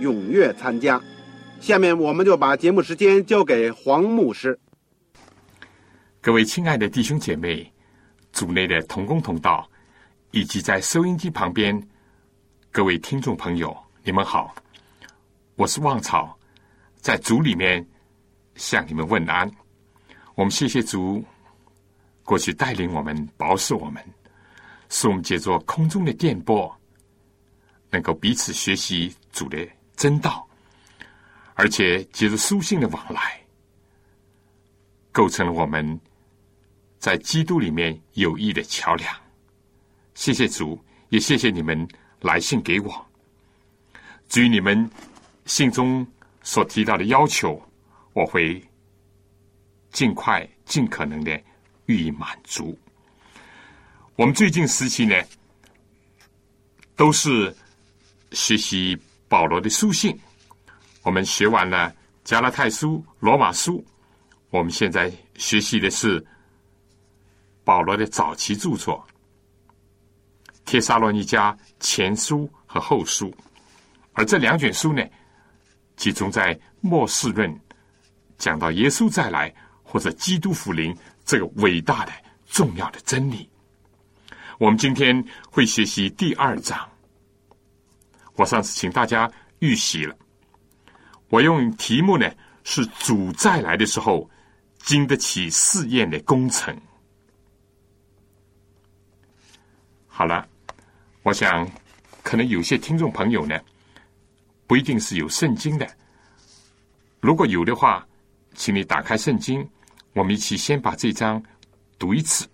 踊跃参加。下面我们就把节目时间交给黄牧师。各位亲爱的弟兄姐妹、组内的同工同道，以及在收音机旁边各位听众朋友，你们好，我是旺草，在组里面向你们问安。我们谢谢主。过去带领我们、保守我们，使我们借着空中的电波，能够彼此学习主的真道，而且借着书信的往来，构成了我们在基督里面友谊的桥梁。谢谢主，也谢谢你们来信给我。至于你们信中所提到的要求，我会尽快、尽可能的。予以满足。我们最近时期呢，都是学习保罗的书信。我们学完了加拉太书、罗马书，我们现在学习的是保罗的早期著作《帖撒罗尼迦前书》和后书。而这两卷书呢，集中在末世论，讲到耶稣再来或者基督福临。这个伟大的、重要的真理，我们今天会学习第二章。我上次请大家预习了，我用题目呢是“主再来的时候经得起试验的工程”。好了，我想可能有些听众朋友呢不一定是有圣经的，如果有的话，请你打开圣经。我们一起先把这章读一次，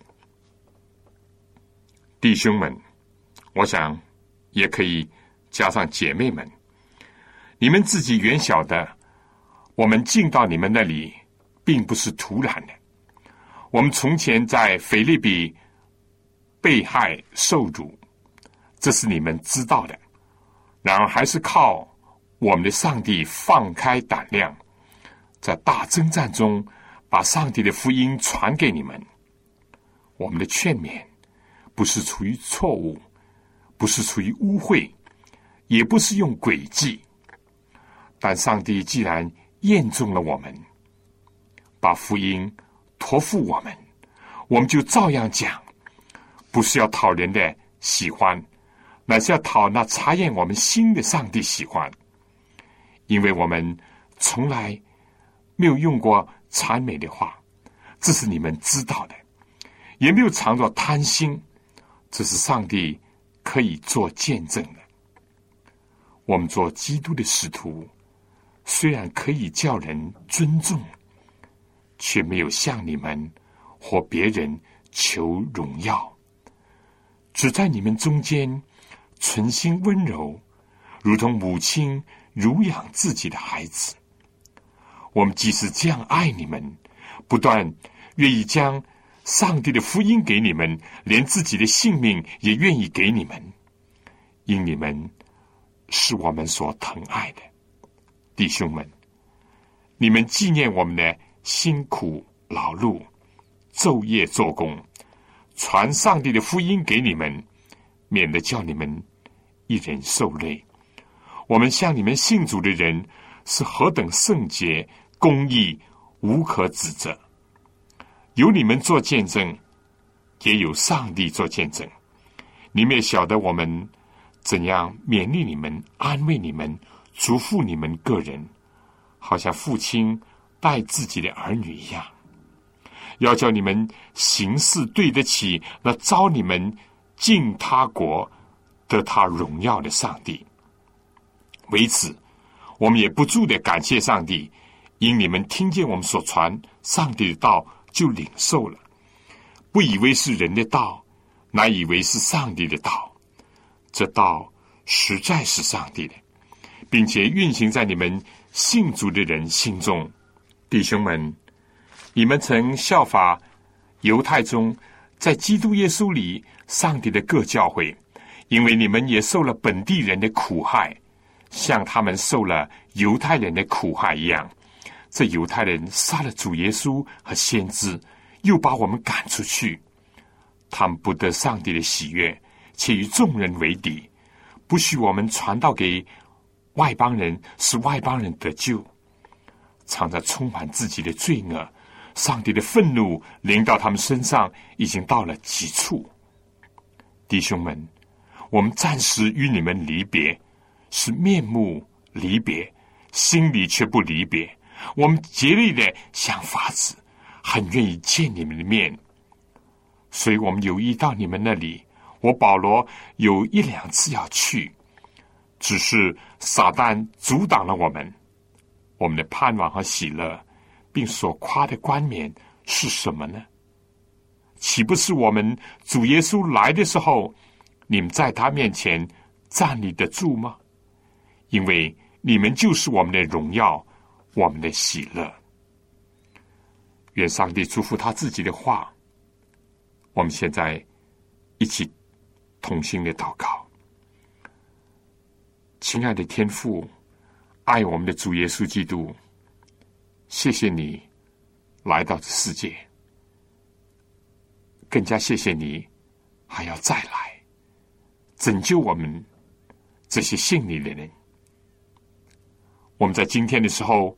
弟兄们，我想也可以加上姐妹们，你们自己原晓得，我们进到你们那里并不是突然的。我们从前在腓利比被害受辱，这是你们知道的。然而还是靠我们的上帝放开胆量，在大征战中。把上帝的福音传给你们，我们的劝勉不是出于错误，不是出于污秽，也不是用诡计。但上帝既然验中了我们，把福音托付我们，我们就照样讲，不是要讨人的喜欢，乃是要讨那查验我们心的上帝喜欢，因为我们从来没有用过。谄媚的话，这是你们知道的，也没有藏着贪心，这是上帝可以做见证的。我们做基督的使徒，虽然可以叫人尊重，却没有向你们或别人求荣耀，只在你们中间存心温柔，如同母亲乳养自己的孩子。我们即使这样爱你们，不断愿意将上帝的福音给你们，连自己的性命也愿意给你们，因你们是我们所疼爱的弟兄们。你们纪念我们的辛苦劳碌，昼夜做工，传上帝的福音给你们，免得叫你们一人受累。我们向你们信主的人是何等圣洁！公义无可指责，有你们做见证，也有上帝做见证。你们也晓得我们怎样勉励你们、安慰你们、嘱咐你们个人，好像父亲待自己的儿女一样，要叫你们行事对得起那招你们进他国得他荣耀的上帝。为此，我们也不住的感谢上帝，因你们听见我们所传上帝的道，就领受了，不以为是人的道，乃以为是上帝的道。这道实在是上帝的，并且运行在你们信主的人心中，弟兄们，你们曾效法犹太中在基督耶稣里上帝的各教会，因为你们也受了本地人的苦害，像他们受了犹太人的苦害一样。这犹太人杀了主耶稣和先知，又把我们赶出去，他们不得上帝的喜悦。且与众人为敌，不许我们传道给外邦人，使外邦人得救。藏着充满自己的罪恶，上帝的愤怒临到他们身上，已经到了极处。弟兄们，我们暂时与你们离别，是面目离别，心里却不离别。我们竭力的想法子，很愿意见你们的面，所以我们有意到你们那里。我保罗有一两次要去，只是撒旦阻挡了我们。我们的盼望和喜乐，并所夸的冠冕是什么呢？岂不是我们主耶稣来的时候，你们在他面前站立得住吗？因为你们就是我们的荣耀，我们的喜乐。愿上帝祝福他自己的话。我们现在一起。同心的祷告，亲爱的天父，爱我们的主耶稣基督，谢谢你来到这世界，更加谢谢你还要再来拯救我们这些信你的人。我们在今天的时候，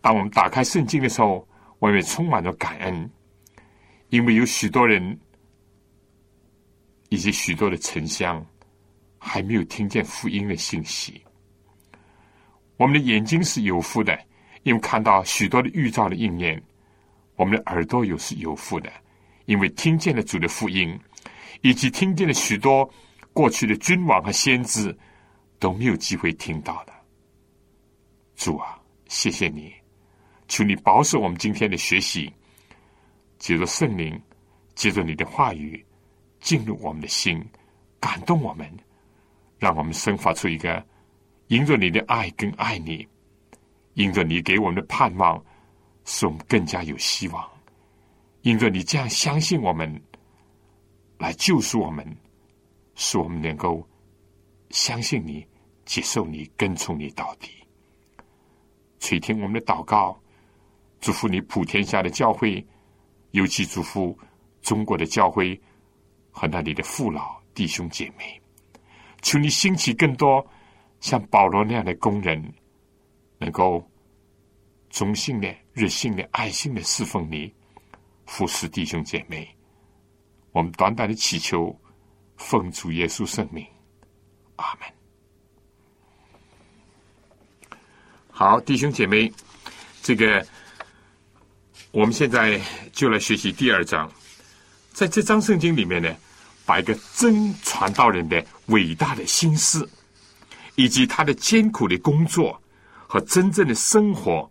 当我们打开圣经的时候，我们也充满了感恩，因为有许多人。以及许多的沉香还没有听见福音的信息。我们的眼睛是有福的，因为看到许多的预兆的应验；我们的耳朵又是有福的，因为听见了主的福音，以及听见了许多过去的君王和先知都没有机会听到的。主啊，谢谢你，求你保守我们今天的学习，借着圣灵，借着你的话语。进入我们的心，感动我们，让我们生发出一个迎着你的爱跟爱你，迎着你给我们的盼望，使我们更加有希望。迎着你这样相信我们，来救赎我们，使我们能够相信你、接受你、跟从你到底。垂听我们的祷告，祝福你普天下的教会，尤其祝福中国的教会。和那里的父老弟兄姐妹，求你兴起更多像保罗那样的工人，能够忠心的、热心的、爱心的侍奉你，服侍弟兄姐妹。我们短短的祈求，奉主耶稣圣名，阿门。好，弟兄姐妹，这个我们现在就来学习第二章。在这张圣经里面呢，把一个真传道人的伟大的心思，以及他的艰苦的工作和真正的生活，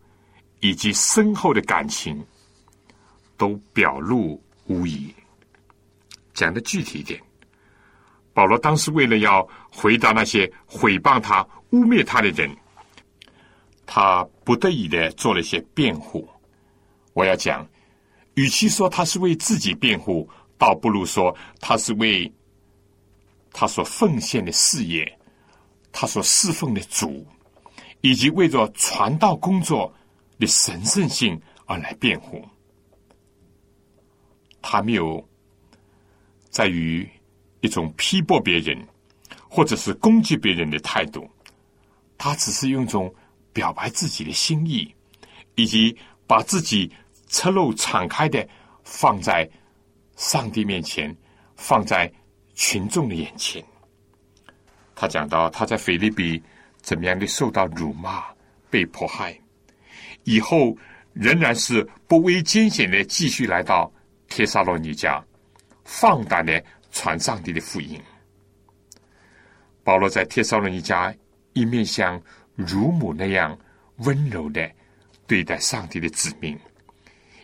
以及深厚的感情，都表露无遗。讲的具体一点，保罗当时为了要回答那些毁谤他、污蔑他的人，他不得已的做了一些辩护。我要讲。与其说他是为自己辩护，倒不如说他是为他所奉献的事业、他所侍奉的主，以及为着传道工作的神圣性而来辩护。他没有在于一种批驳别人或者是攻击别人的态度，他只是用一种表白自己的心意，以及把自己。侧露敞开的，放在上帝面前，放在群众的眼前。他讲到他在菲律宾怎么样的受到辱骂、被迫害，以后仍然是不畏艰险的继续来到帖撒罗尼迦，放胆的传上帝的福音。保罗在帖撒罗尼迦一面像乳母那样温柔的对待上帝的子民，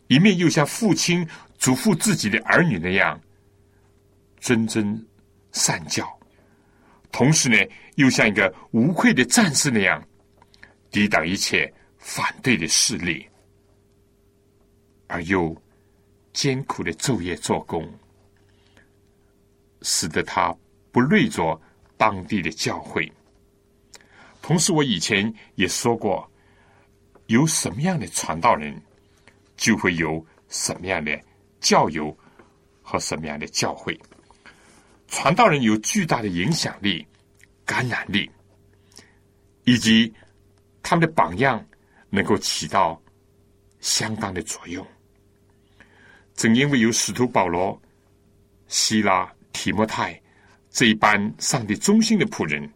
一面又像父亲嘱咐自己的儿女那样谆谆善教。同时呢，又像一个无愧的战士那样，抵挡一切反对的势力，而又艰苦的昼夜做工，使得他不累着当地的教会。同时，我以前也说过，有什么样的传道人，就会有什么样的教友和什么样的教会。传道人有巨大的影响力、感染力，以及他们的榜样能够起到相当的作用。正因为有使徒保罗、希拉、提摩太这一班上帝忠心的仆人，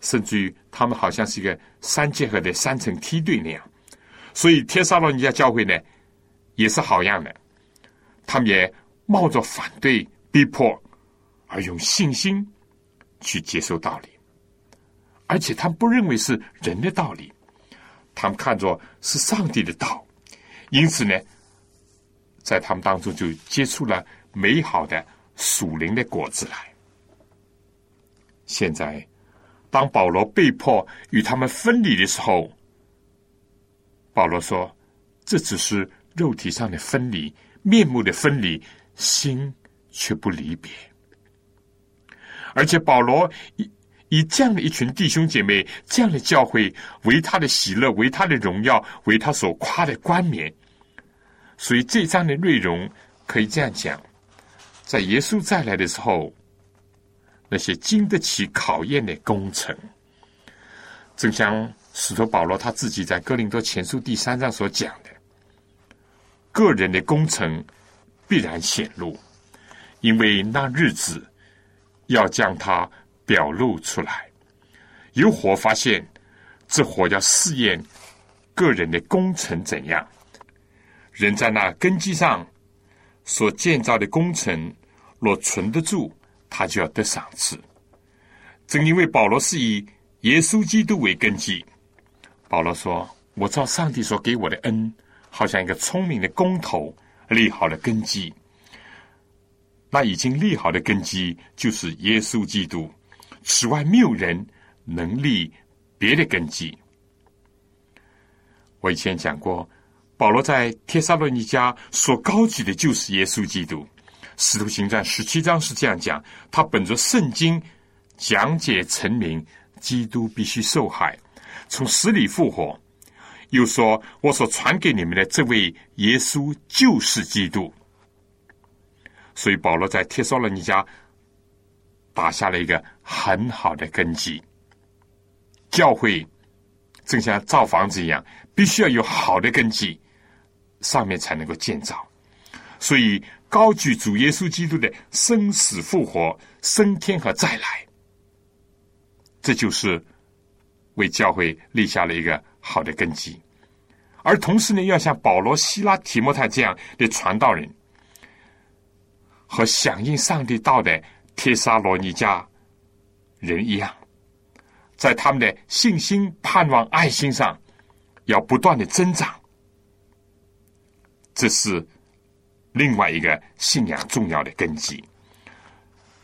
甚至于他们好像是一个三结合的三层梯队那样，所以天沙罗尼亚教会呢也是好样的，他们也冒着反对、逼迫。而用信心去接受道理，而且他们不认为是人的道理，他们看作是上帝的道，因此呢，在他们当中就结出了美好的属灵的果子来。现在，当保罗被迫与他们分离的时候，保罗说：“这只是肉体上的分离，面目的分离，心却不离别。”而且保罗以以这样的一群弟兄姐妹，这样的教会为他的喜乐，为他的荣耀，为他所夸的冠冕。所以这章的内容可以这样讲：在耶稣再来的时候，那些经得起考验的工程，正像使徒保罗他自己在哥林多前书第三章所讲，个人的工程必然显露，因为那日子。要将它表露出来，有火发现，这火要试验个人的工程怎样。人在那根基上所建造的工程，若存得住，他就要得赏赐。正因为保罗是以耶稣基督为根基，保罗说：“我照上帝所给我的恩，好像一个聪明的工头立好了根基。”那已经立好的根基就是耶稣基督，此外没有人能立别的根基。我以前讲过，保罗在帖撒罗尼迦所高举的就是耶稣基督。使徒行传十七章是这样讲：他本着圣经讲解成明，基督必须受害，从死里复活。又说：我所传给你们的这位耶稣就是基督。所以保罗在帖撒罗尼迦打下了一个很好的根基。教会正像造房子一样，必须要有好的根基，上面才能够建造。所以高举主耶稣基督的生死复活、升天和再来，这就是为教会立下了一个好的根基。而同时呢，要像保罗、希拉、提摩太这样的传道人。和响应上帝道的帖撒罗尼迦人一样，在他们的信心、盼望、爱心上，要不断的增长。这是另外一个信仰重要的根基。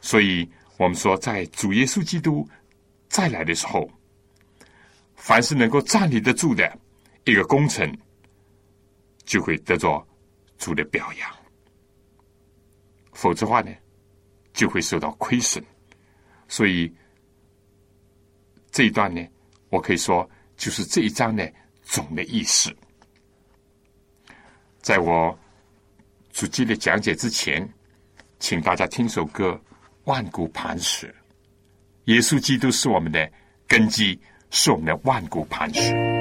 所以，我们说，在主耶稣基督再来的时候，凡是能够站立得住的一个工程，就会得着主的表扬。否则话呢，就会受到亏损。所以这一段呢，我可以说就是这一章的总的意思。在我主机的讲解之前，请大家听首歌《万古磐石》。耶稣基督是我们的根基，是我们的万古磐石。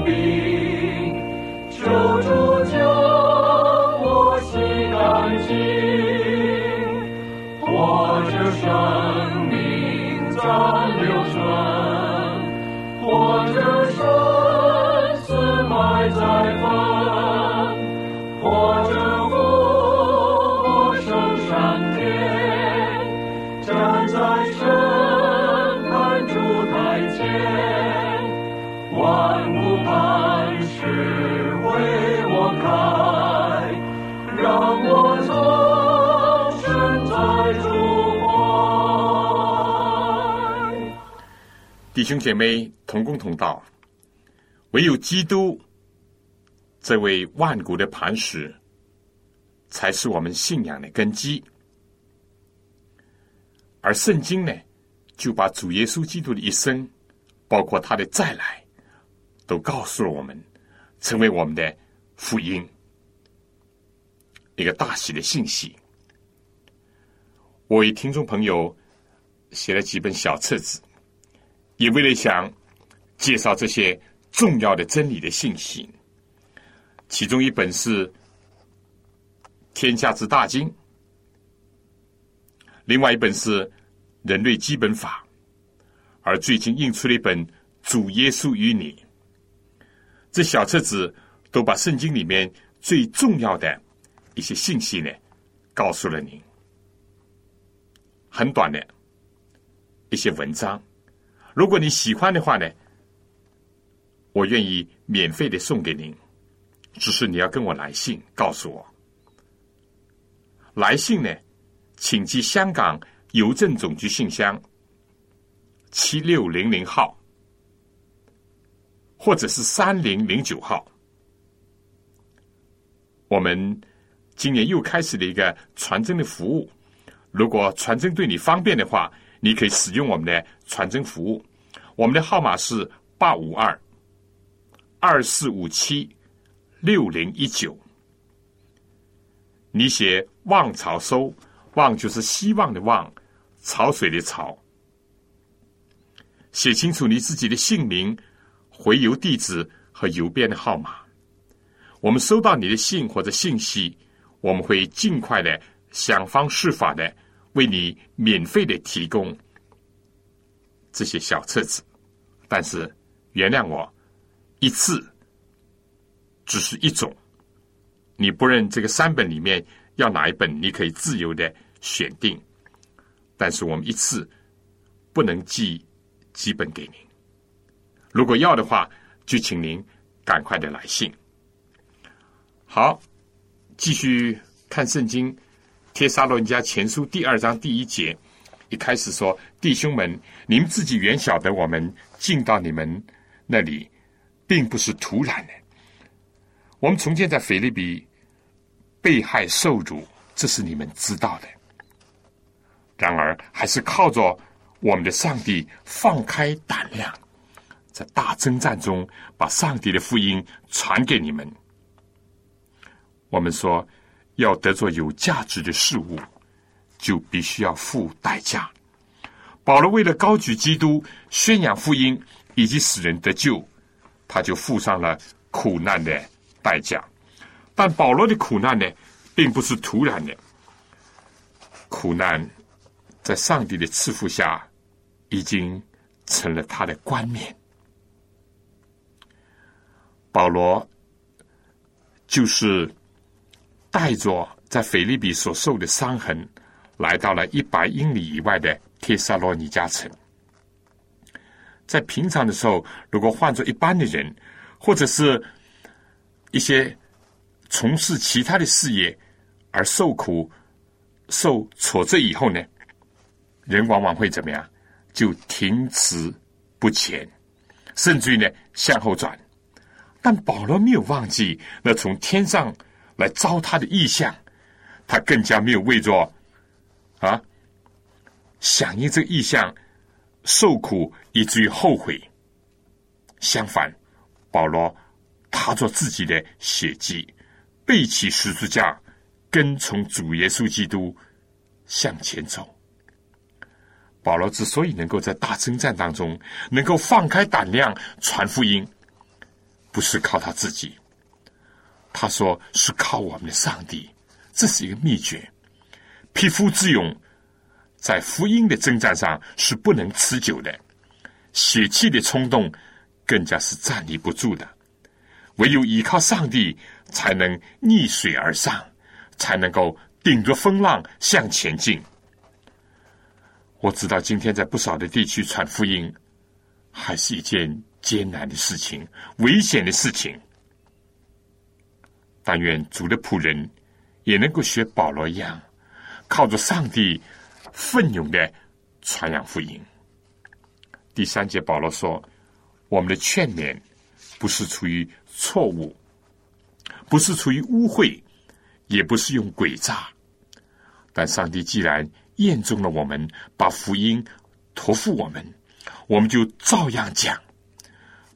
如弟兄姐妹同工同道，唯有基督这位万古的磐石，才是我们信仰的根基。而圣经呢，就把主耶稣基督的一生，包括他的再来，都告诉了我们，成为我们的福音，一个大喜的信息。我为听众朋友写了几本小册子，也为了想介绍这些重要的真理的信息。其中一本是《天下之大经》。另外一本是《人类基本法》，而最近印出了一本《主耶稣与你》。这小册子都把圣经里面最重要的一些信息呢，告诉了您。很短的一些文章，如果你喜欢的话呢，我愿意免费的送给您。只是你要跟我来信告诉我，来信呢？请寄香港邮政总局信箱七六零零号，或者是三零零九号。我们今年又开始了一个传真的服务。如果传真对你方便的话，你可以使用我们的传真服务。我们的号码是八五二二四五七六零一九。你写“望潮收”。望就是希望的望，潮水的潮。写清楚你自己的姓名、回邮地址和邮编的号码。我们收到你的信或者信息，我们会尽快的想方设法的为你免费的提供这些小册子。但是原谅我，一次只是一种。你不认这个三本里面。要哪一本，你可以自由的选定，但是我们一次不能寄几本给您。如果要的话，就请您赶快的来信。好，继续看圣经《帖撒罗尼迦前书》第二章第一节，一开始说：“弟兄们，你们自己原晓得，我们进到你们那里，并不是突然的。我们从前在腓利比。”被害受辱，这是你们知道的。然而，还是靠着我们的上帝放开胆量，在大征战中把上帝的福音传给你们。我们说，要得做有价值的事物，就必须要付代价。保罗为了高举基督、宣扬福音以及使人得救，他就付上了苦难的代价。但保罗的苦难呢，并不是突然的，苦难在上帝的赐福下，已经成了他的冠冕。保罗就是带着在腓利比所受的伤痕，来到了一百英里以外的帖撒罗尼迦城。在平常的时候，如果换做一般的人，或者是一些从事其他的事业而受苦、受挫折以后呢，人往往会怎么样？就停止不前，甚至于呢向后转。但保罗没有忘记那从天上来招他的意象，他更加没有为着啊响应这个意象受苦以至于后悔。相反，保罗踏着自己的血迹，背起十字架，跟从主耶稣基督向前走。保罗之所以能够在大征战当中能够放开胆量传福音。不是靠他自己，他说是靠我们的上帝，这是一个秘诀。匹夫之勇在福音的征战上是不能持久的，血气的冲动更加是站立不住的。唯有依靠上帝，才能逆水而上，才能够顶着风浪向前进。我知道今天在不少的地区传福音，还是一件。艰难的事情，危险的事情，但愿主的仆人也能够学保罗一样，靠着上帝奋勇的传扬福音。第三节，保罗说：“我们的劝勉不是出于错误，不是出于污秽，也不是用诡诈。但上帝既然验中了我们，把福音托付我们，我们就照样讲。”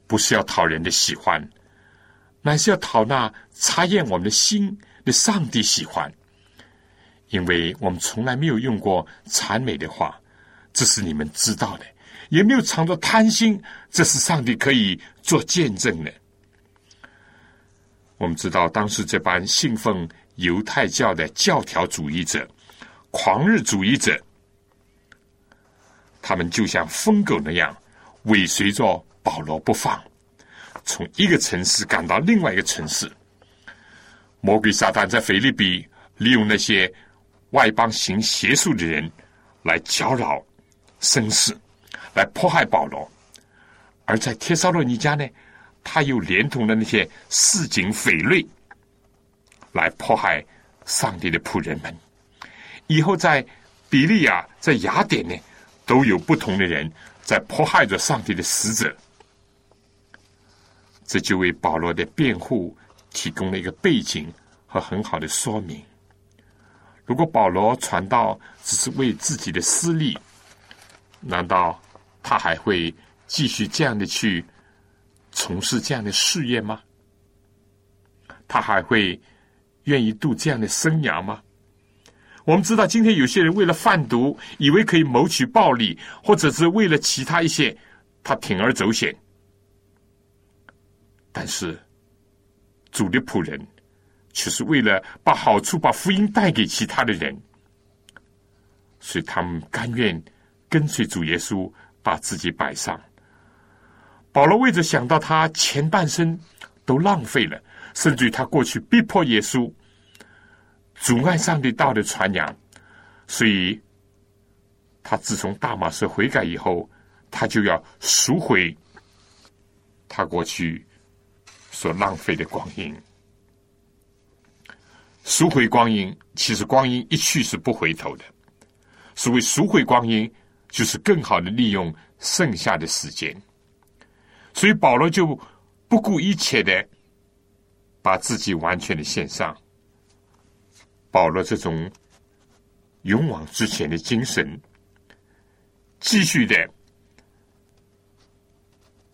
不是要讨人的喜欢，乃是要讨那查验我们的心的上帝喜欢。因为我们从来没有用过谄媚的话，这是你们知道的；也没有藏着贪心，这是上帝可以做见证的。我们知道，当时这般信奉犹太教的教条主义者、狂热主义者，他们就像疯狗那样尾随着。保罗不放，从一个城市赶到另外一个城市。魔鬼撒旦在腓利比利用那些外邦行邪术的人来搅扰声势，来迫害保罗；而在帖撒罗尼迦呢，他又连同了那些市井匪类来迫害上帝的仆人们。以后在比利亚、在雅典呢，都有不同的人在迫害着上帝的使者。这就为保罗的辩护提供了一个背景和很好的说明。如果保罗传道只是为自己的私利，难道他还会继续这样的去从事这样的事业吗？他还会愿意度这样的生涯吗？我们知道，今天有些人为了贩毒，以为可以谋取暴利，或者是为了其他一些，他铤而走险。但是，主的仆人却是为了把好处、把福音带给其他的人，所以他们甘愿跟随主耶稣，把自己摆上。保罗为着想到他前半生都浪费了，甚至于他过去逼迫耶稣，阻碍上帝道的传扬，所以他自从大马士悔改以后，他就要赎回他过去。所浪费的光阴，赎回光阴，其实光阴一去是不回头的。所谓赎回光阴，就是更好的利用剩下的时间。所以保罗就不顾一切的把自己完全的献上。保罗这种勇往直前的精神，继续的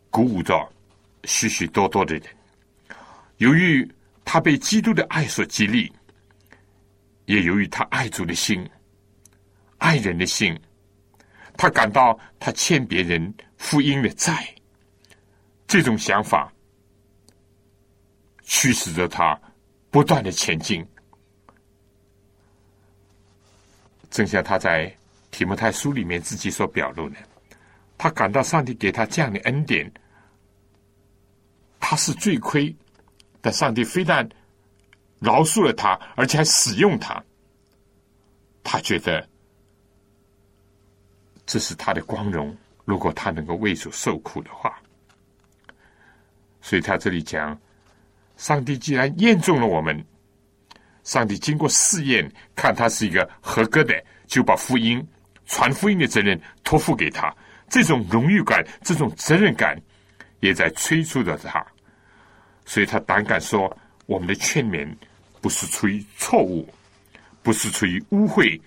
鼓舞着许许多多的人。由于他被基督的爱所激励，也由于他爱主的心、爱人的心，他感到他欠别人福音的债。这种想法驱使着他不断的前进。正像他在提摩太书里面自己所表露的，他感到上帝给他这样的恩典，他是罪亏，但上帝非但饶恕了他，而且还使用他。他觉得这是他的光荣。如果他能够为主受苦的话，所以他这里讲，上帝既然验中了我们。上帝经过试验，看他是一个合格的，就把福音传福音的责任托付给他。这种荣誉感，这种责任感，也在催促着他。所以他胆敢说：“我们的劝勉不是出于错误，不是出于污秽，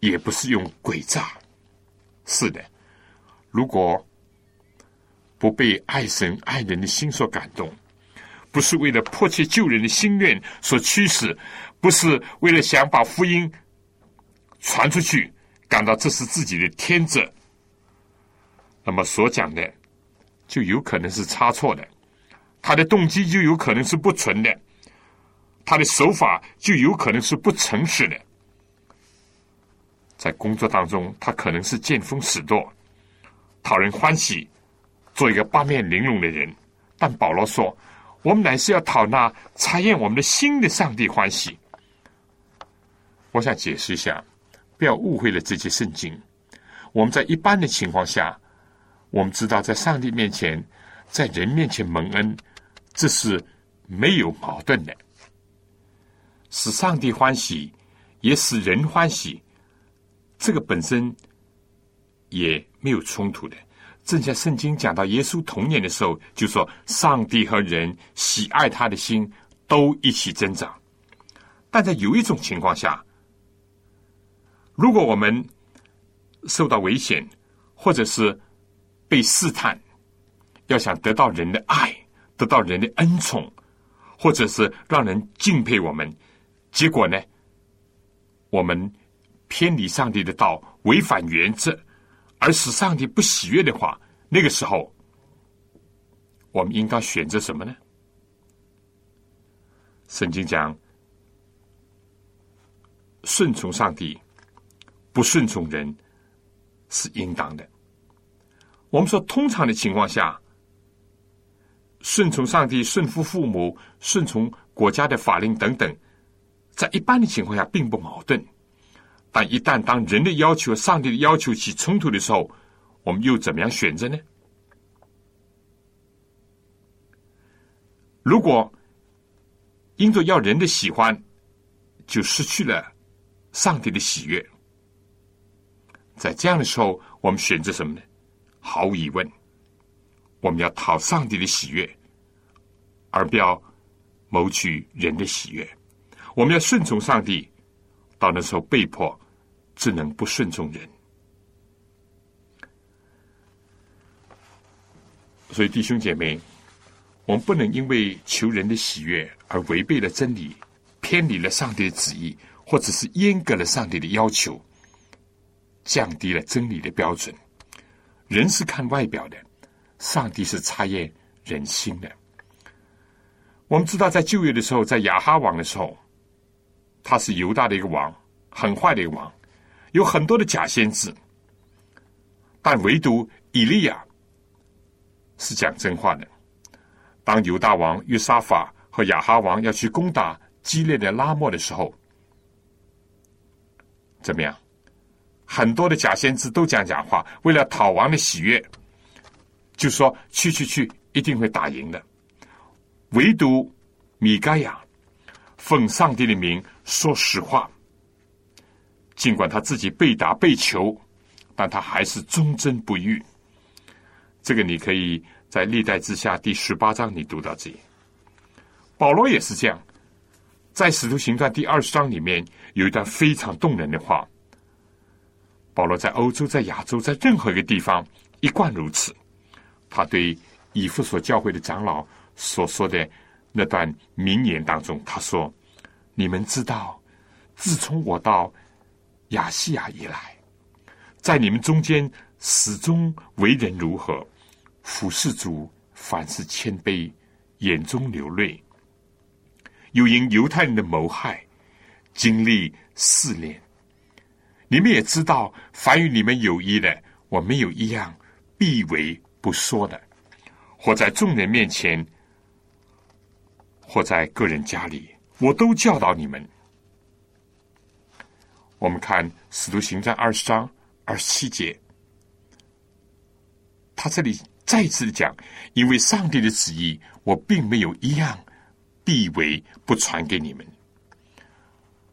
也不是用诡诈。是的，如果不被爱神爱人的心所感动。”不是为了迫切救人的心愿所驱使，不是为了想把福音传出去，感到这是自己的天职，那么所讲的就有可能是差错的，他的动机就有可能是不纯的，他的手法就有可能是不诚实的，在工作当中，他可能是见风使舵，讨人欢喜，做一个八面玲珑的人，但保罗说。我们乃是要讨那查验我们的心的上帝欢喜。我想解释一下，不要误会了这些圣经。我们在一般的情况下，我们知道在上帝面前，在人面前蒙恩，这是没有矛盾的，使上帝欢喜，也使人欢喜，这个本身也没有冲突的。正像圣经讲到耶稣童年的时候，就说上帝和人喜爱他的心都一起增长。但在有一种情况下，如果我们受到危险，或者是被试探，要想得到人的爱，得到人的恩宠，或者是让人敬佩我们，结果呢，我们偏离上帝的道，违反原则。而使上帝不喜悦的话，那个时候，我们应当选择什么呢？圣经讲，顺从上帝，不顺从人是应当的。我们说，通常的情况下，顺从上帝、顺服父母、顺从国家的法令等等，在一般的情况下并不矛盾。但一旦当人的要求和、上帝的要求起冲突的时候，我们又怎么样选择呢？如果因着要人的喜欢，就失去了上帝的喜悦，在这样的时候，我们选择什么呢？毫无疑问，我们要讨上帝的喜悦，而不要谋取人的喜悦。我们要顺从上帝，到那时候被迫。只能不顺从人，所以弟兄姐妹，我们不能因为求人的喜悦而违背了真理，偏离了上帝的旨意，或者是阉割了上帝的要求，降低了真理的标准。人是看外表的，上帝是查验人心的。我们知道，在旧约的时候，在亚哈王的时候，他是犹大的一个王，很坏的一个王。有很多的假先知，但唯独以利亚是讲真话的。当犹大王约沙法和亚哈王要去攻打激烈的拉莫的时候，怎么样？很多的假先知都讲假话，为了讨王的喜悦，就说去去去，一定会打赢的。唯独米盖亚奉上帝的名说实话。尽管他自己被打被囚，但他还是忠贞不渝。这个你可以在历代之下第十八章你读到这里。保罗也是这样，在使徒行传第二十章里面有一段非常动人的话。保罗在欧洲、在亚洲、在任何一个地方一贯如此。他对以弗所教会的长老所说的那段名言当中，他说：“你们知道，自从我到亚细亚以来，在你们中间始终为人如何，俯视主，凡事谦卑，眼中流泪，又因犹太人的谋害，经历试炼。你们也知道，凡与你们有益的，我没有一样必为不说的，或在众人面前。”或在个人家里，我都教导你们。我们看《使徒行传》二十章二十七节，他这里再次讲：因为上帝的旨意，我并没有一样必为不传给你们。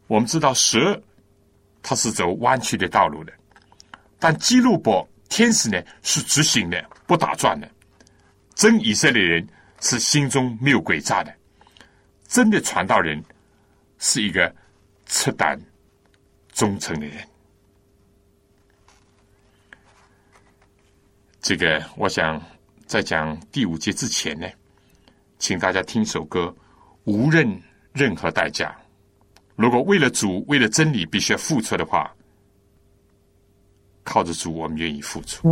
我们知道蛇它是走弯曲的道路的，但基路伯天使呢是直行的，不打转的。真以色列人是心中没有诡诈的。真的传道人是一个赤胆忠诚的人。这个，我想在讲第五节之前呢，请大家听首歌，无论任何代价，如果为了主、为了真理必须要付出的话，靠着主，我们愿意付出。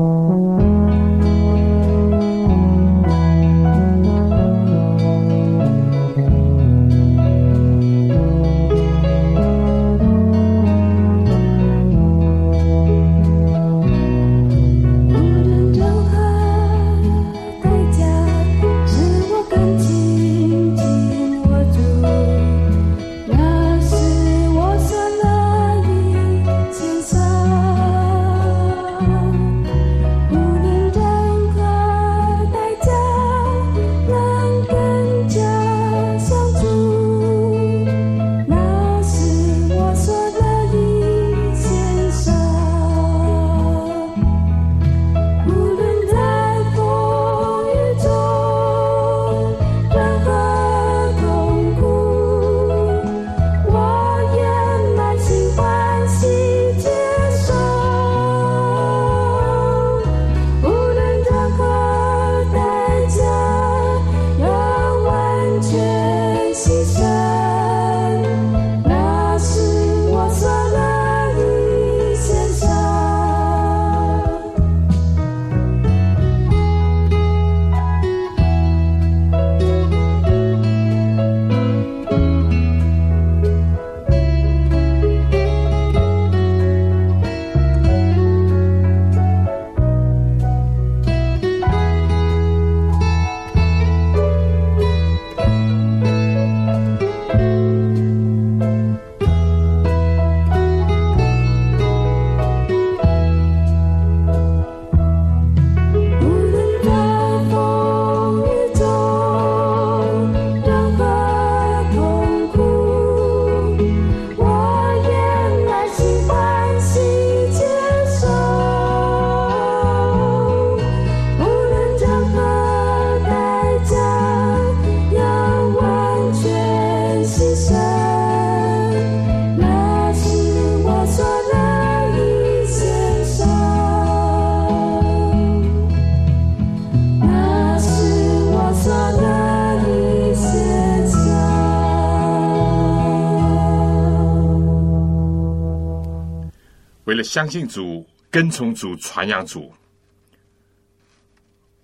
相信主，跟从主，传扬主。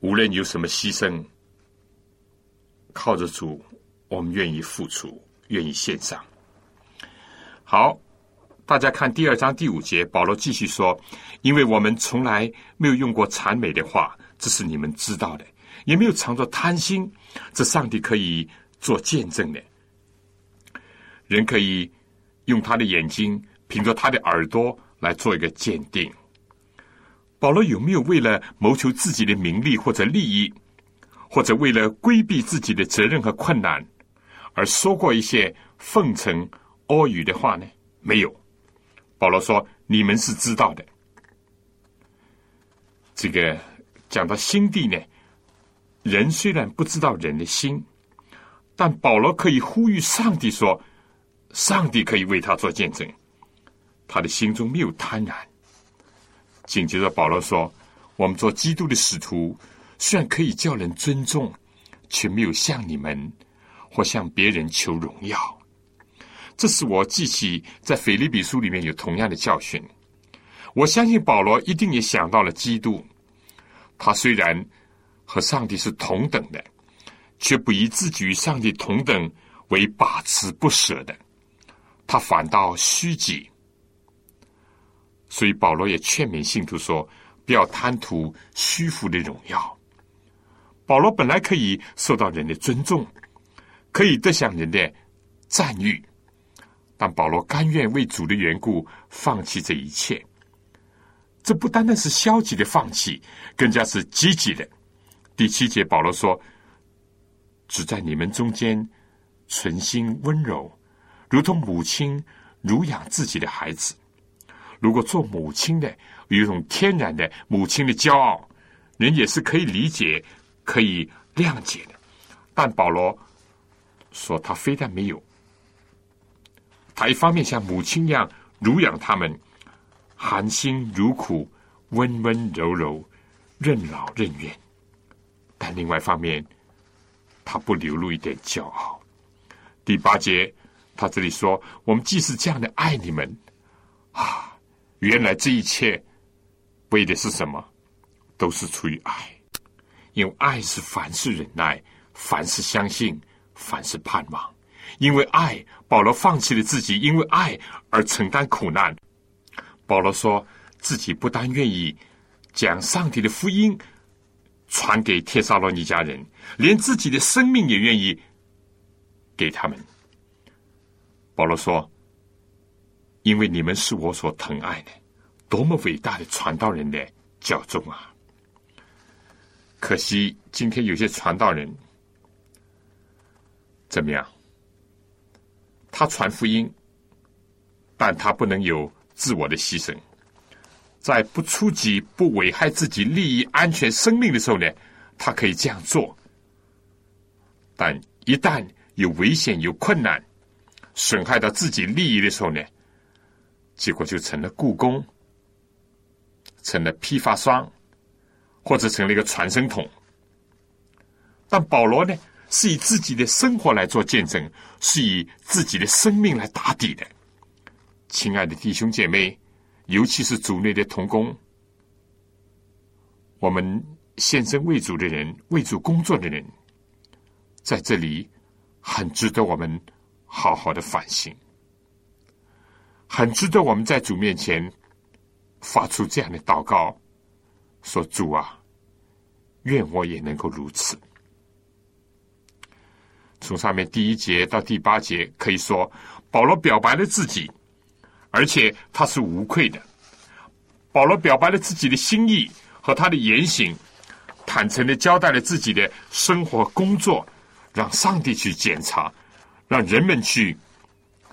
无论有什么牺牲，靠着主，我们愿意付出，愿意献上。好，大家看第二章第五节，保罗继续说：“因为我们从来没有用过谄媚的话，这是你们知道的；也没有藏着贪心，这上帝可以做见证的。人可以用他的眼睛，凭着他的耳朵。”来做一个鉴定，保罗有没有为了谋求自己的名利或者利益，或者为了规避自己的责任和困难，而说过一些奉承阿谀的话呢？没有。保罗说：“你们是知道的。”这个讲到心地呢，人虽然不知道人的心，但保罗可以呼吁上帝说：“上帝可以为他做见证。”他的心中没有贪婪。紧接着，保罗说：“我们做基督的使徒，虽然可以叫人尊重，却没有向你们或向别人求荣耀。这是我记起在腓立比书里面有同样的教训。我相信保罗一定也想到了基督。他虽然和上帝是同等的，却不以自己与上帝同等为把持不舍的，他反倒虚己。所以保罗也劝勉信徒说：不要贪图虚浮的荣耀。保罗本来可以受到人的尊重，可以得享人的赞誉。但保罗甘愿为主的缘故放弃这一切，这不单单是消极的放弃，更加是积极的。第七节，保罗说：“只在你们中间存心温柔，如同母亲乳养自己的孩子。如果做母亲的有一种天然的母亲的骄傲，人也是可以理解、可以谅解的。但保罗说，他非但没有。”他一方面像母亲一样乳养他们，含辛茹苦、温温柔柔、任劳任怨；但另外一方面，他不流露一点骄傲。第八节，他这里说：“我们既是这样的爱你们，啊，原来这一切为的是什么？都是出于爱，因为爱是凡事忍耐，凡事相信，凡事盼望。”因为爱，保罗放弃了自己，因为爱而承担苦难。保罗说自己不但愿意将上帝的福音传给帖撒罗尼迦人，连自己的生命也愿意给他们。保罗说：“因为你们是我所疼爱的，多么伟大的传道人的教众啊！可惜今天有些传道人怎么样？”他传福音，但他不能有自我的牺牲，在不触及、不危害自己利益、安全、生命的时候呢，他可以这样做；但一旦有危险、有困难，损害到自己利益的时候呢，结果就成了故宫，成了批发商，或者成了一个传声筒。但保罗呢？是以自己的生活来做见证，是以自己的生命来打底的。亲爱的弟兄姐妹，尤其是组内的同工，我们献身为主的人，为主工作的人，在这里很值得我们好好的反省，很值得我们在主面前发出这样的祷告：说主啊，愿我也能够如此。从上面第一节到第八节，可以说保罗表白了自己，而且他是无愧的。保罗表白了自己的心意和他的言行，坦诚的交代了自己的生活工作，让上帝去检查，让人们去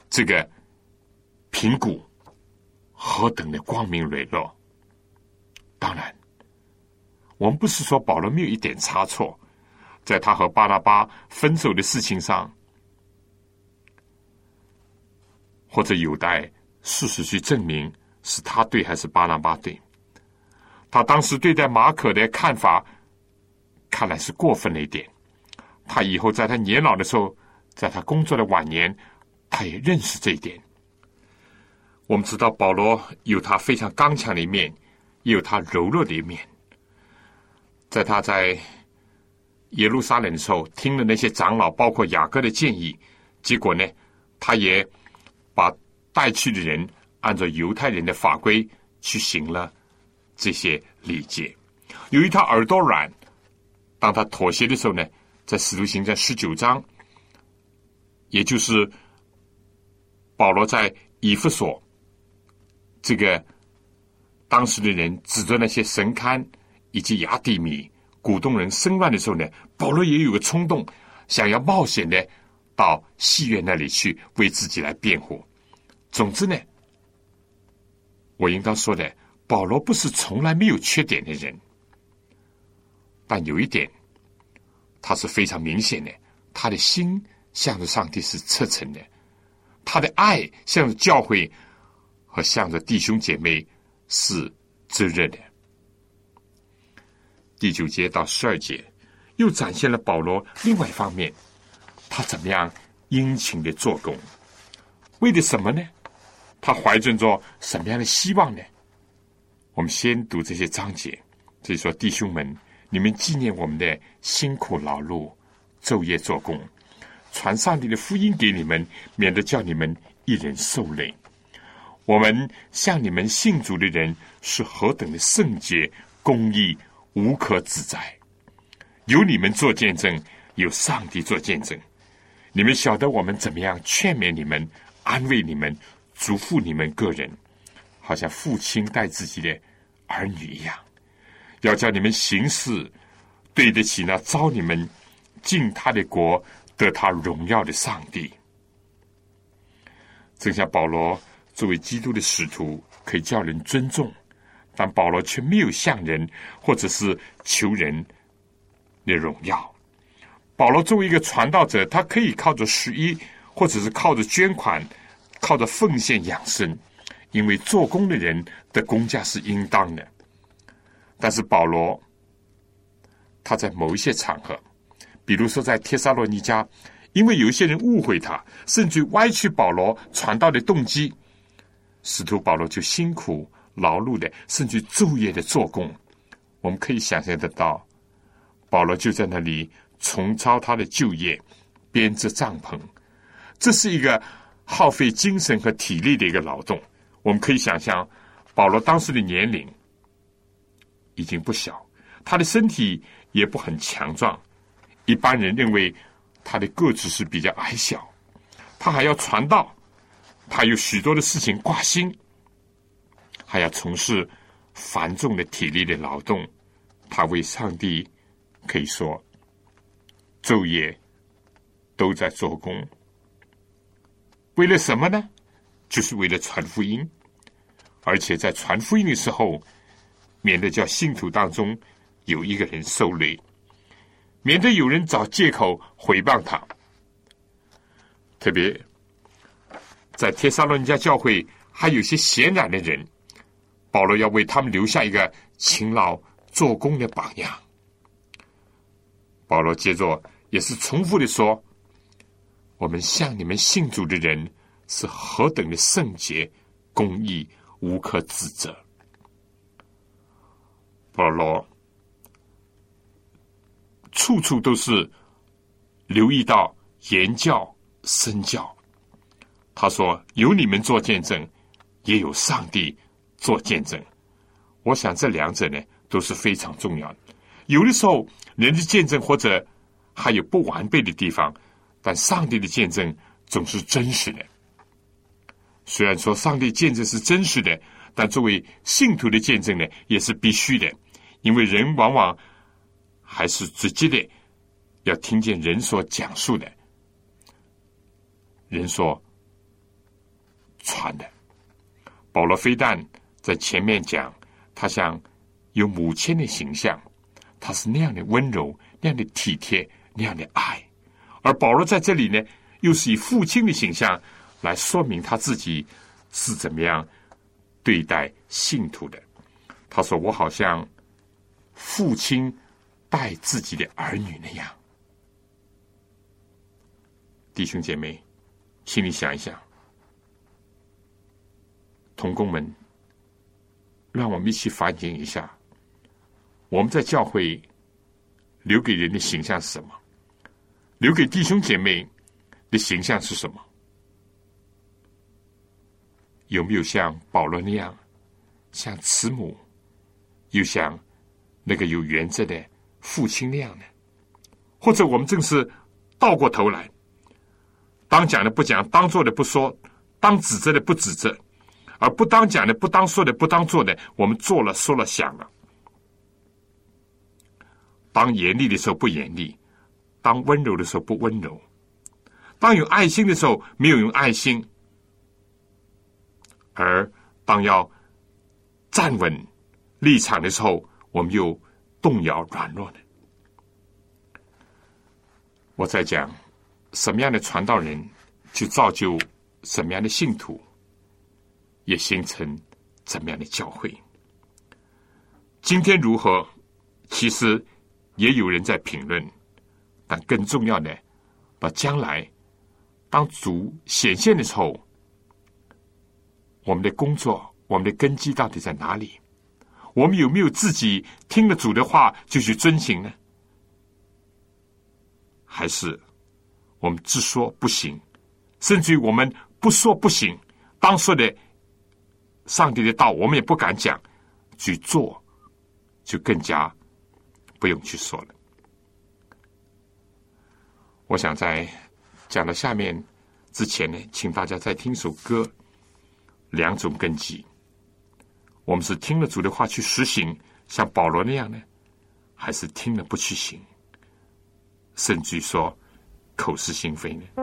这个评估何等的光明磊落。当然，我们不是说保罗没有一点差错。在他和巴拉巴分手的事情上，或者有待事实去证明是他对还是巴拉巴对。他当时对待马可的看法，看来是过分了一点。他以后在他年老的时候，在他工作的晚年，他也认识这一点。我们知道保罗有他非常刚强的一面，也有他柔弱的一面。在他在。耶路撒冷的时候，听了那些长老，包括雅各的建议，结果呢，他也把带去的人按照犹太人的法规去行了这些礼节。由于他耳朵软，当他妥协的时候呢，在使徒行传十九章，也就是保罗在以弗所这个当时的人指着那些神龛以及雅地米。鼓动人生乱的时候呢，保罗也有个冲动，想要冒险的到戏院那里去为自己来辩护。总之呢，我应当说的，保罗不是从来没有缺点的人，但有一点，他是非常明显的，他的心向着上帝是赤诚的，他的爱向着教会和向着弟兄姐妹是炙热的。第九节到十二节，又展现了保罗另外一方面，他怎么样殷勤的做工，为的什么呢？他怀着着什么样的希望呢？我们先读这些章节，这说：“弟兄们，你们纪念我们的辛苦劳碌，昼夜做工，传上帝的福音给你们，免得叫你们一人受累。我们向你们信主的人是何等的圣洁、公义，无可指摘。有你们做见证，有上帝做见证。你们晓得我们怎么样劝勉你们、安慰你们、嘱咐你们个人。”好像父亲待自己的儿女一样，要叫你们行事对得起那招你们进他的国、得他荣耀的上帝。正像保罗作为基督的使徒，可以叫人尊重，但保罗却没有向人或者是求人的荣耀。保罗作为一个传道者，他可以靠着十一，或者是靠着捐款、靠着奉献养生。因为做工的人的工价是应当的，但是保罗他在某一些场合，比如说在帖撒罗尼迦，因为有一些人误会他，甚至歪曲保罗传道的动机，使徒保罗就辛苦劳碌的，甚至昼夜的做工。我们可以想象得到，保罗就在那里重操他的旧业，编织帐篷，这是一个耗费精神和体力的一个劳动。我们可以想象，保罗当时的年龄已经不小，他的身体也不很强壮。一般人认为他的个子是比较矮小，他还要传道，他有许多的事情挂心，还要从事繁重的体力的劳动。他为上帝可以说昼夜都在做工，为了什么呢？就是为了传福音，而且在传福音的时候，免得叫信徒当中有一个人受累，免得有人找借口诽谤他。特别在帖撒罗尼迦教会，还有些闲懒的人，保罗要为他们留下一个勤劳做工的榜样。保罗接着也是重复的说：“我们向你们信主的人。”是何等的圣洁、公义，无可指责。保罗处处都是留意到言教、身教。他说：“有你们做见证，也有上帝做见证。”我想这两者呢都是非常重要的。有的时候人的见证或者还有不完备的地方，但上帝的见证总是真实的。虽然说上帝见证是真实的，但作为信徒的见证呢，也是必须的。因为人往往还是直接的要听见人所讲述的，人说传的。保罗非但在前面讲，他像有母亲的形象，他是那样的温柔、那样的体贴、那样的爱；而保罗在这里呢，又是以父亲的形象。来说明他自己是怎么样对待信徒的。他说：“我好像父亲待自己的儿女那样。”弟兄姐妹，请你想一想，同工们，让我们一起反省一下，我们在教会留给人的形象是什么？留给弟兄姐妹的形象是什么？有没有像保罗那样，像慈母，又像那个有原则的父亲那样呢？或者我们正是倒过头来，当讲的不讲，当做的不说，当指责的不指责，而不当讲的不当说的不当做的，我们做了说了想了。当严厉的时候不严厉，当温柔的时候不温柔，当有爱心的时候没有用爱心。而当要站稳立场的时候，我们又动摇软弱的。我在讲什么样的传道人，去造就什么样的信徒，也形成怎么样的教会。今天如何，其实也有人在评论，但更重要的，到将来，当主显现的时候，我们的工作、我们的根基到底在哪里？我们有没有自己听了主的话就去遵行呢？还是我们只说不行，甚至于我们不说不行，当说的上帝的道，我们也不敢讲，去做就更加不用去说了。我想在讲到下面之前呢，请大家再听首歌，两种根基。我们是听了主的话去实行，像保罗那样呢，还是听了不去行，甚至于说口是心非呢？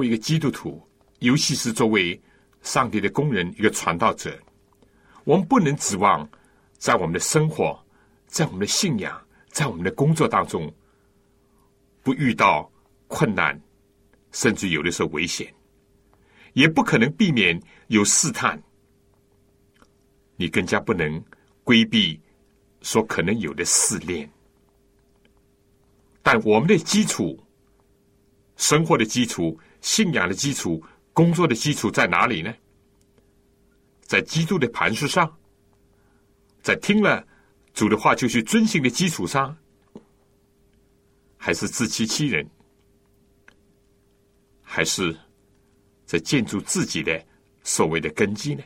为一个基督徒，尤其是作为上帝的工人，一个传道者，我们不能指望在我们的生活、在我们的信仰、在我们的工作当中，不遇到困难，甚至有的时候危险，也不可能避免有试探。你更加不能规避所可能有的试炼。但我们的基础、生活的基础、信仰的基础、工作的基础在哪里呢？在基督的磐石上，在听了主的话就去遵行的基础上，还是自欺欺人？还是在建筑自己的所谓的根基呢？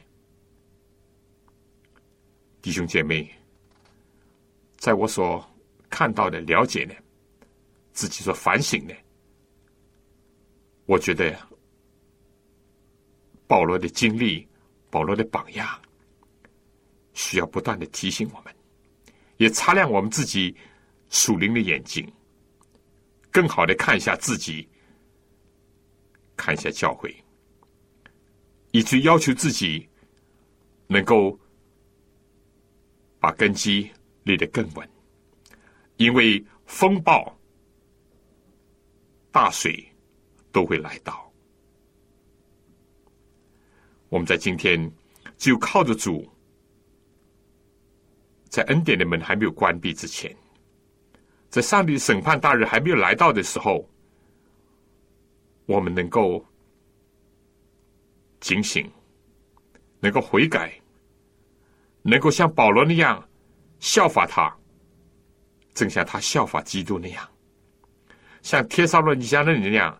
弟兄姐妹，在我所看到的了解的，自己所反省的，我觉得保罗的经历、保罗的榜样，需要不断的提醒我们，也擦亮我们自己属灵的眼睛，更好的看一下自己，看一下教会，以及要求自己能够。把根基立得更稳，因为风暴、大水都会来到。我们在今天只有靠着主，在恩典的门还没有关闭之前，在上帝审判大日还没有来到的时候，我们能够警醒，能够悔改。能够像保罗那样效法他，正像他效法基督那样，像帖撒罗尼迦人那样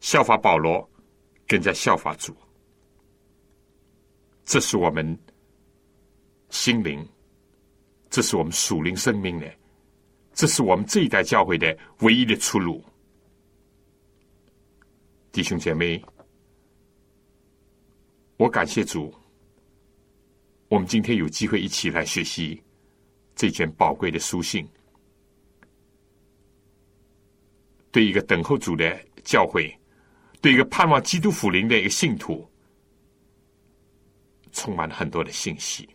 效法保罗，更加效法主。这是我们心灵，这是我们属灵生命的，这是我们这一代教会的唯一的出路。弟兄姐妹，我感谢主。我们今天有机会一起来学习这卷宝贵的书信，对一个等候主的教会，对一个盼望基督福临的一个信徒，充满了很多的信息。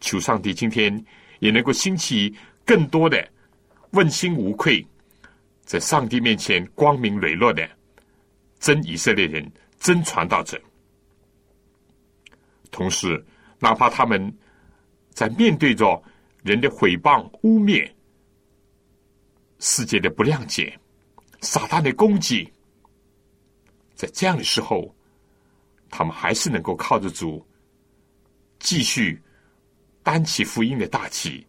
求上帝今天也能够兴起更多的问心无愧，在上帝面前光明磊落的真以色列人、真传道者。同时，哪怕他们在面对着人的诽谤、污蔑、世界的不谅解、撒旦的攻击，在这样的时候，他们还是能够靠着主，继续担起福音的大旗，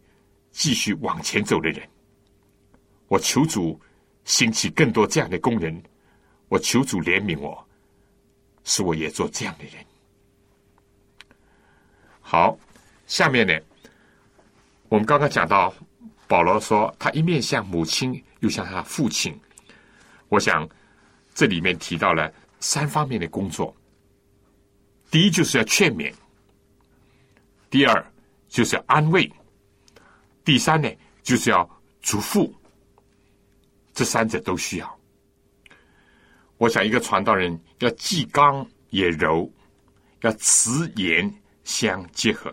继续往前走的人。我求主兴起更多这样的工人，我求主怜悯我，使我也做这样的人。好，下面呢，我们刚刚讲到保罗说他一面像母亲，又像他父亲。我想这里面提到了三方面的工作：第一就是要劝勉；第二就是要安慰；第三呢就是要嘱咐。这三者都需要。我想，一个传道人要既刚也柔，要慈言相结合，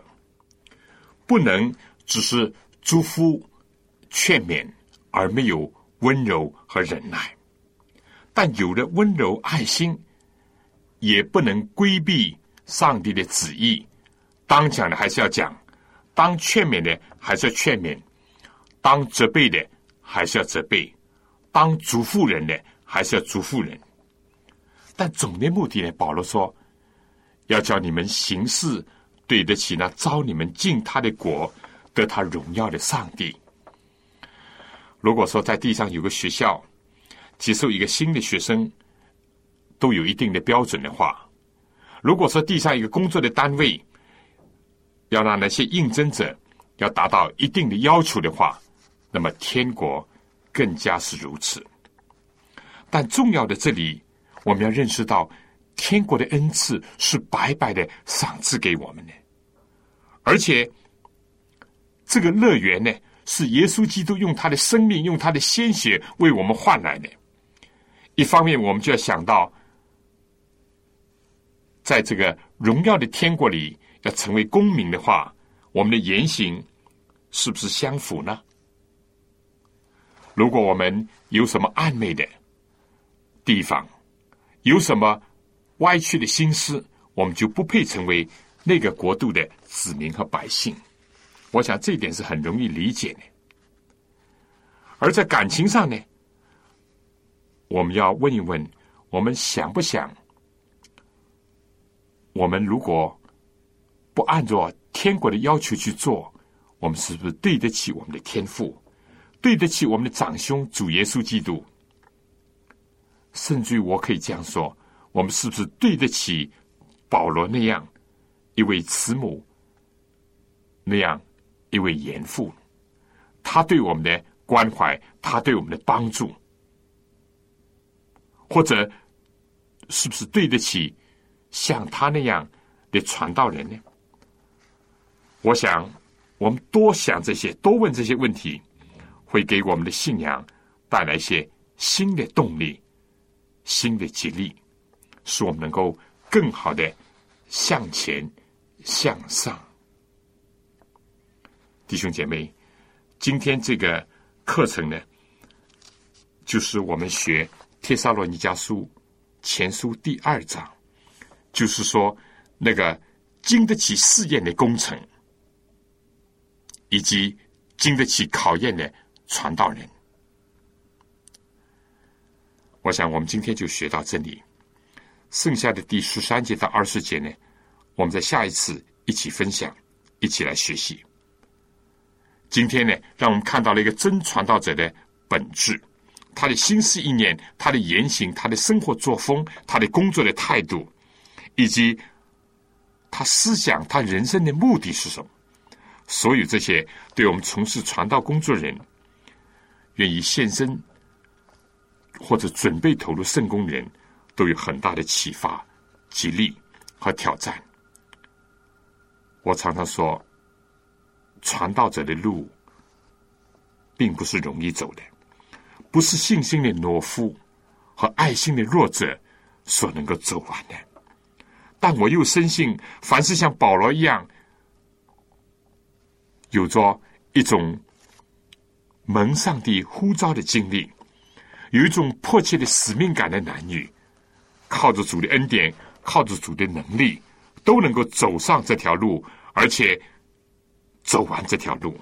不能只是嘱咐劝勉，而没有温柔和忍耐。但有了温柔爱心，也不能规避上帝的旨意。当讲的还是要讲，当劝勉的还是要劝勉，当责备的还是要责备。当主妇人的，还是要主妇人？但总的目的呢？保罗说，要叫你们行事对得起那招你们进他的国、得他荣耀的上帝。如果说在地上有个学校接受一个新的学生，都有一定的标准的话，如果说地上一个工作的单位要让那些应征者要达到一定的要求的话，那么天国。更加是如此，但重要的这里，我们要认识到，天国的恩赐是白白的赏赐给我们的，而且这个乐园呢，是耶稣基督用他的生命、用他的鲜血为我们换来的。一方面，我们就要想到，在这个荣耀的天国里，要成为公民的话，我们的言行是不是相符呢？如果我们有什么暧昧的地方，有什么歪曲的心思，我们就不配成为那个国度的子民和百姓。我想这一点是很容易理解的。而在感情上呢，我们要问一问：我们想不想？我们如果不按照天国的要求去做，我们是不是对得起我们的天赋？对得起我们的长兄主耶稣基督，甚至于我可以这样说：我们是不是对得起保罗那样一位慈母，那样一位严父？他对我们的关怀，他对我们的帮助，或者是不是对得起像他那样的传道人呢？我想，我们多想这些，多问这些问题。会给我们的信仰带来一些新的动力、新的激励，使我们能够更好的向前向上。弟兄姐妹，今天这个课程呢，就是我们学《帖撒罗尼迦书》前书第二章，就是说那个经得起试验的工程，以及经得起考验的。传道人，我想我们今天就学到这里。剩下的第十三节到二十节呢，我们在下一次一起分享，一起来学习。今天呢，让我们看到了一个真传道者的本质，他的心思意念，他的言行，他的生活作风，他的工作的态度，以及他思想、他人生的目的是什么。所有这些，对我们从事传道工作人。愿意献身或者准备投入圣功人，都有很大的启发、激励和挑战。我常常说，传道者的路并不是容易走的，不是信心的懦夫和爱心的弱者所能够走完的。但我又深信，凡是像保罗一样，有着一种。蒙上帝呼召的经历，有一种迫切的使命感的男女，靠着主的恩典，靠着主的能力，都能够走上这条路，而且走完这条路，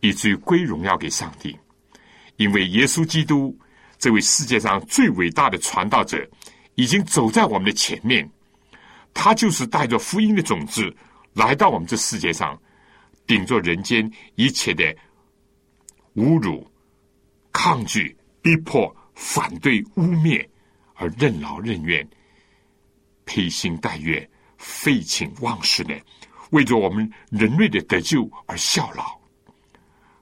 以至于归荣耀给上帝。因为耶稣基督这位世界上最伟大的传道者，已经走在我们的前面。他就是带着福音的种子来到我们这世界上，顶着人间一切的侮辱、抗拒、逼迫、反对、污蔑，而任劳任怨、披星戴月、废寝忘食的，为着我们人类的得救而效劳，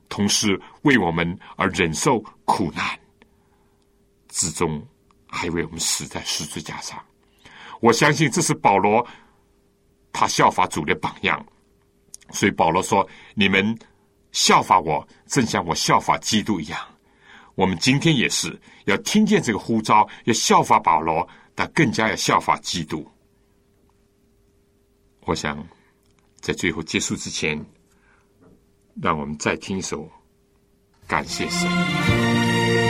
同时为我们而忍受苦难，至终还为我们死在十字架上。我相信这是保罗他效法主的榜样，所以保罗说：“你们效法我，正像我效法基督一样。”我们今天也是要听见这个呼召，要效法保罗，但更加要效法基督。我想在最后结束之前，让我们再听一首感谢神。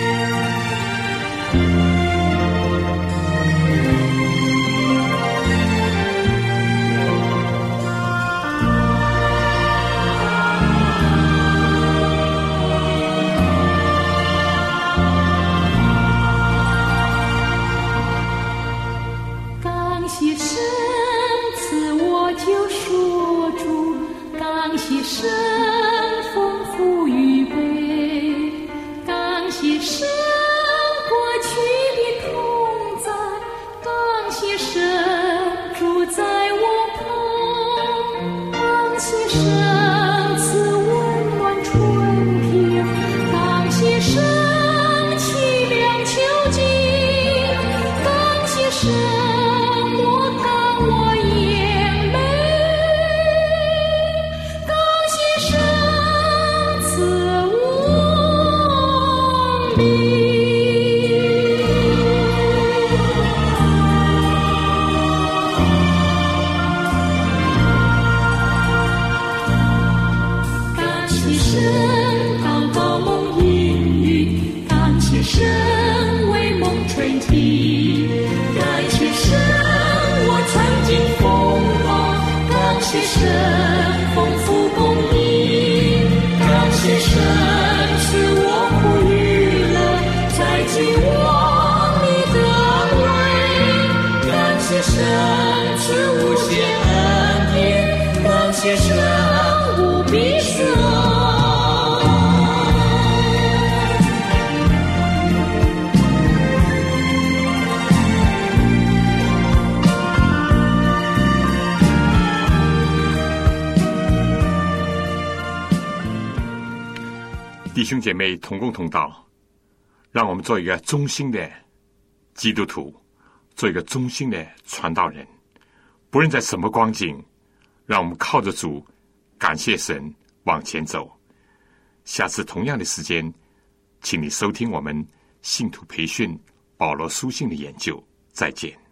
姐妹同工同道，让我们做一个忠心的基督徒，做一个忠心的传道人。不论在什么光景，让我们靠着主，感谢神，往前走。下次同样的时间，请你收听我们信徒培训保罗书信的研究。再见。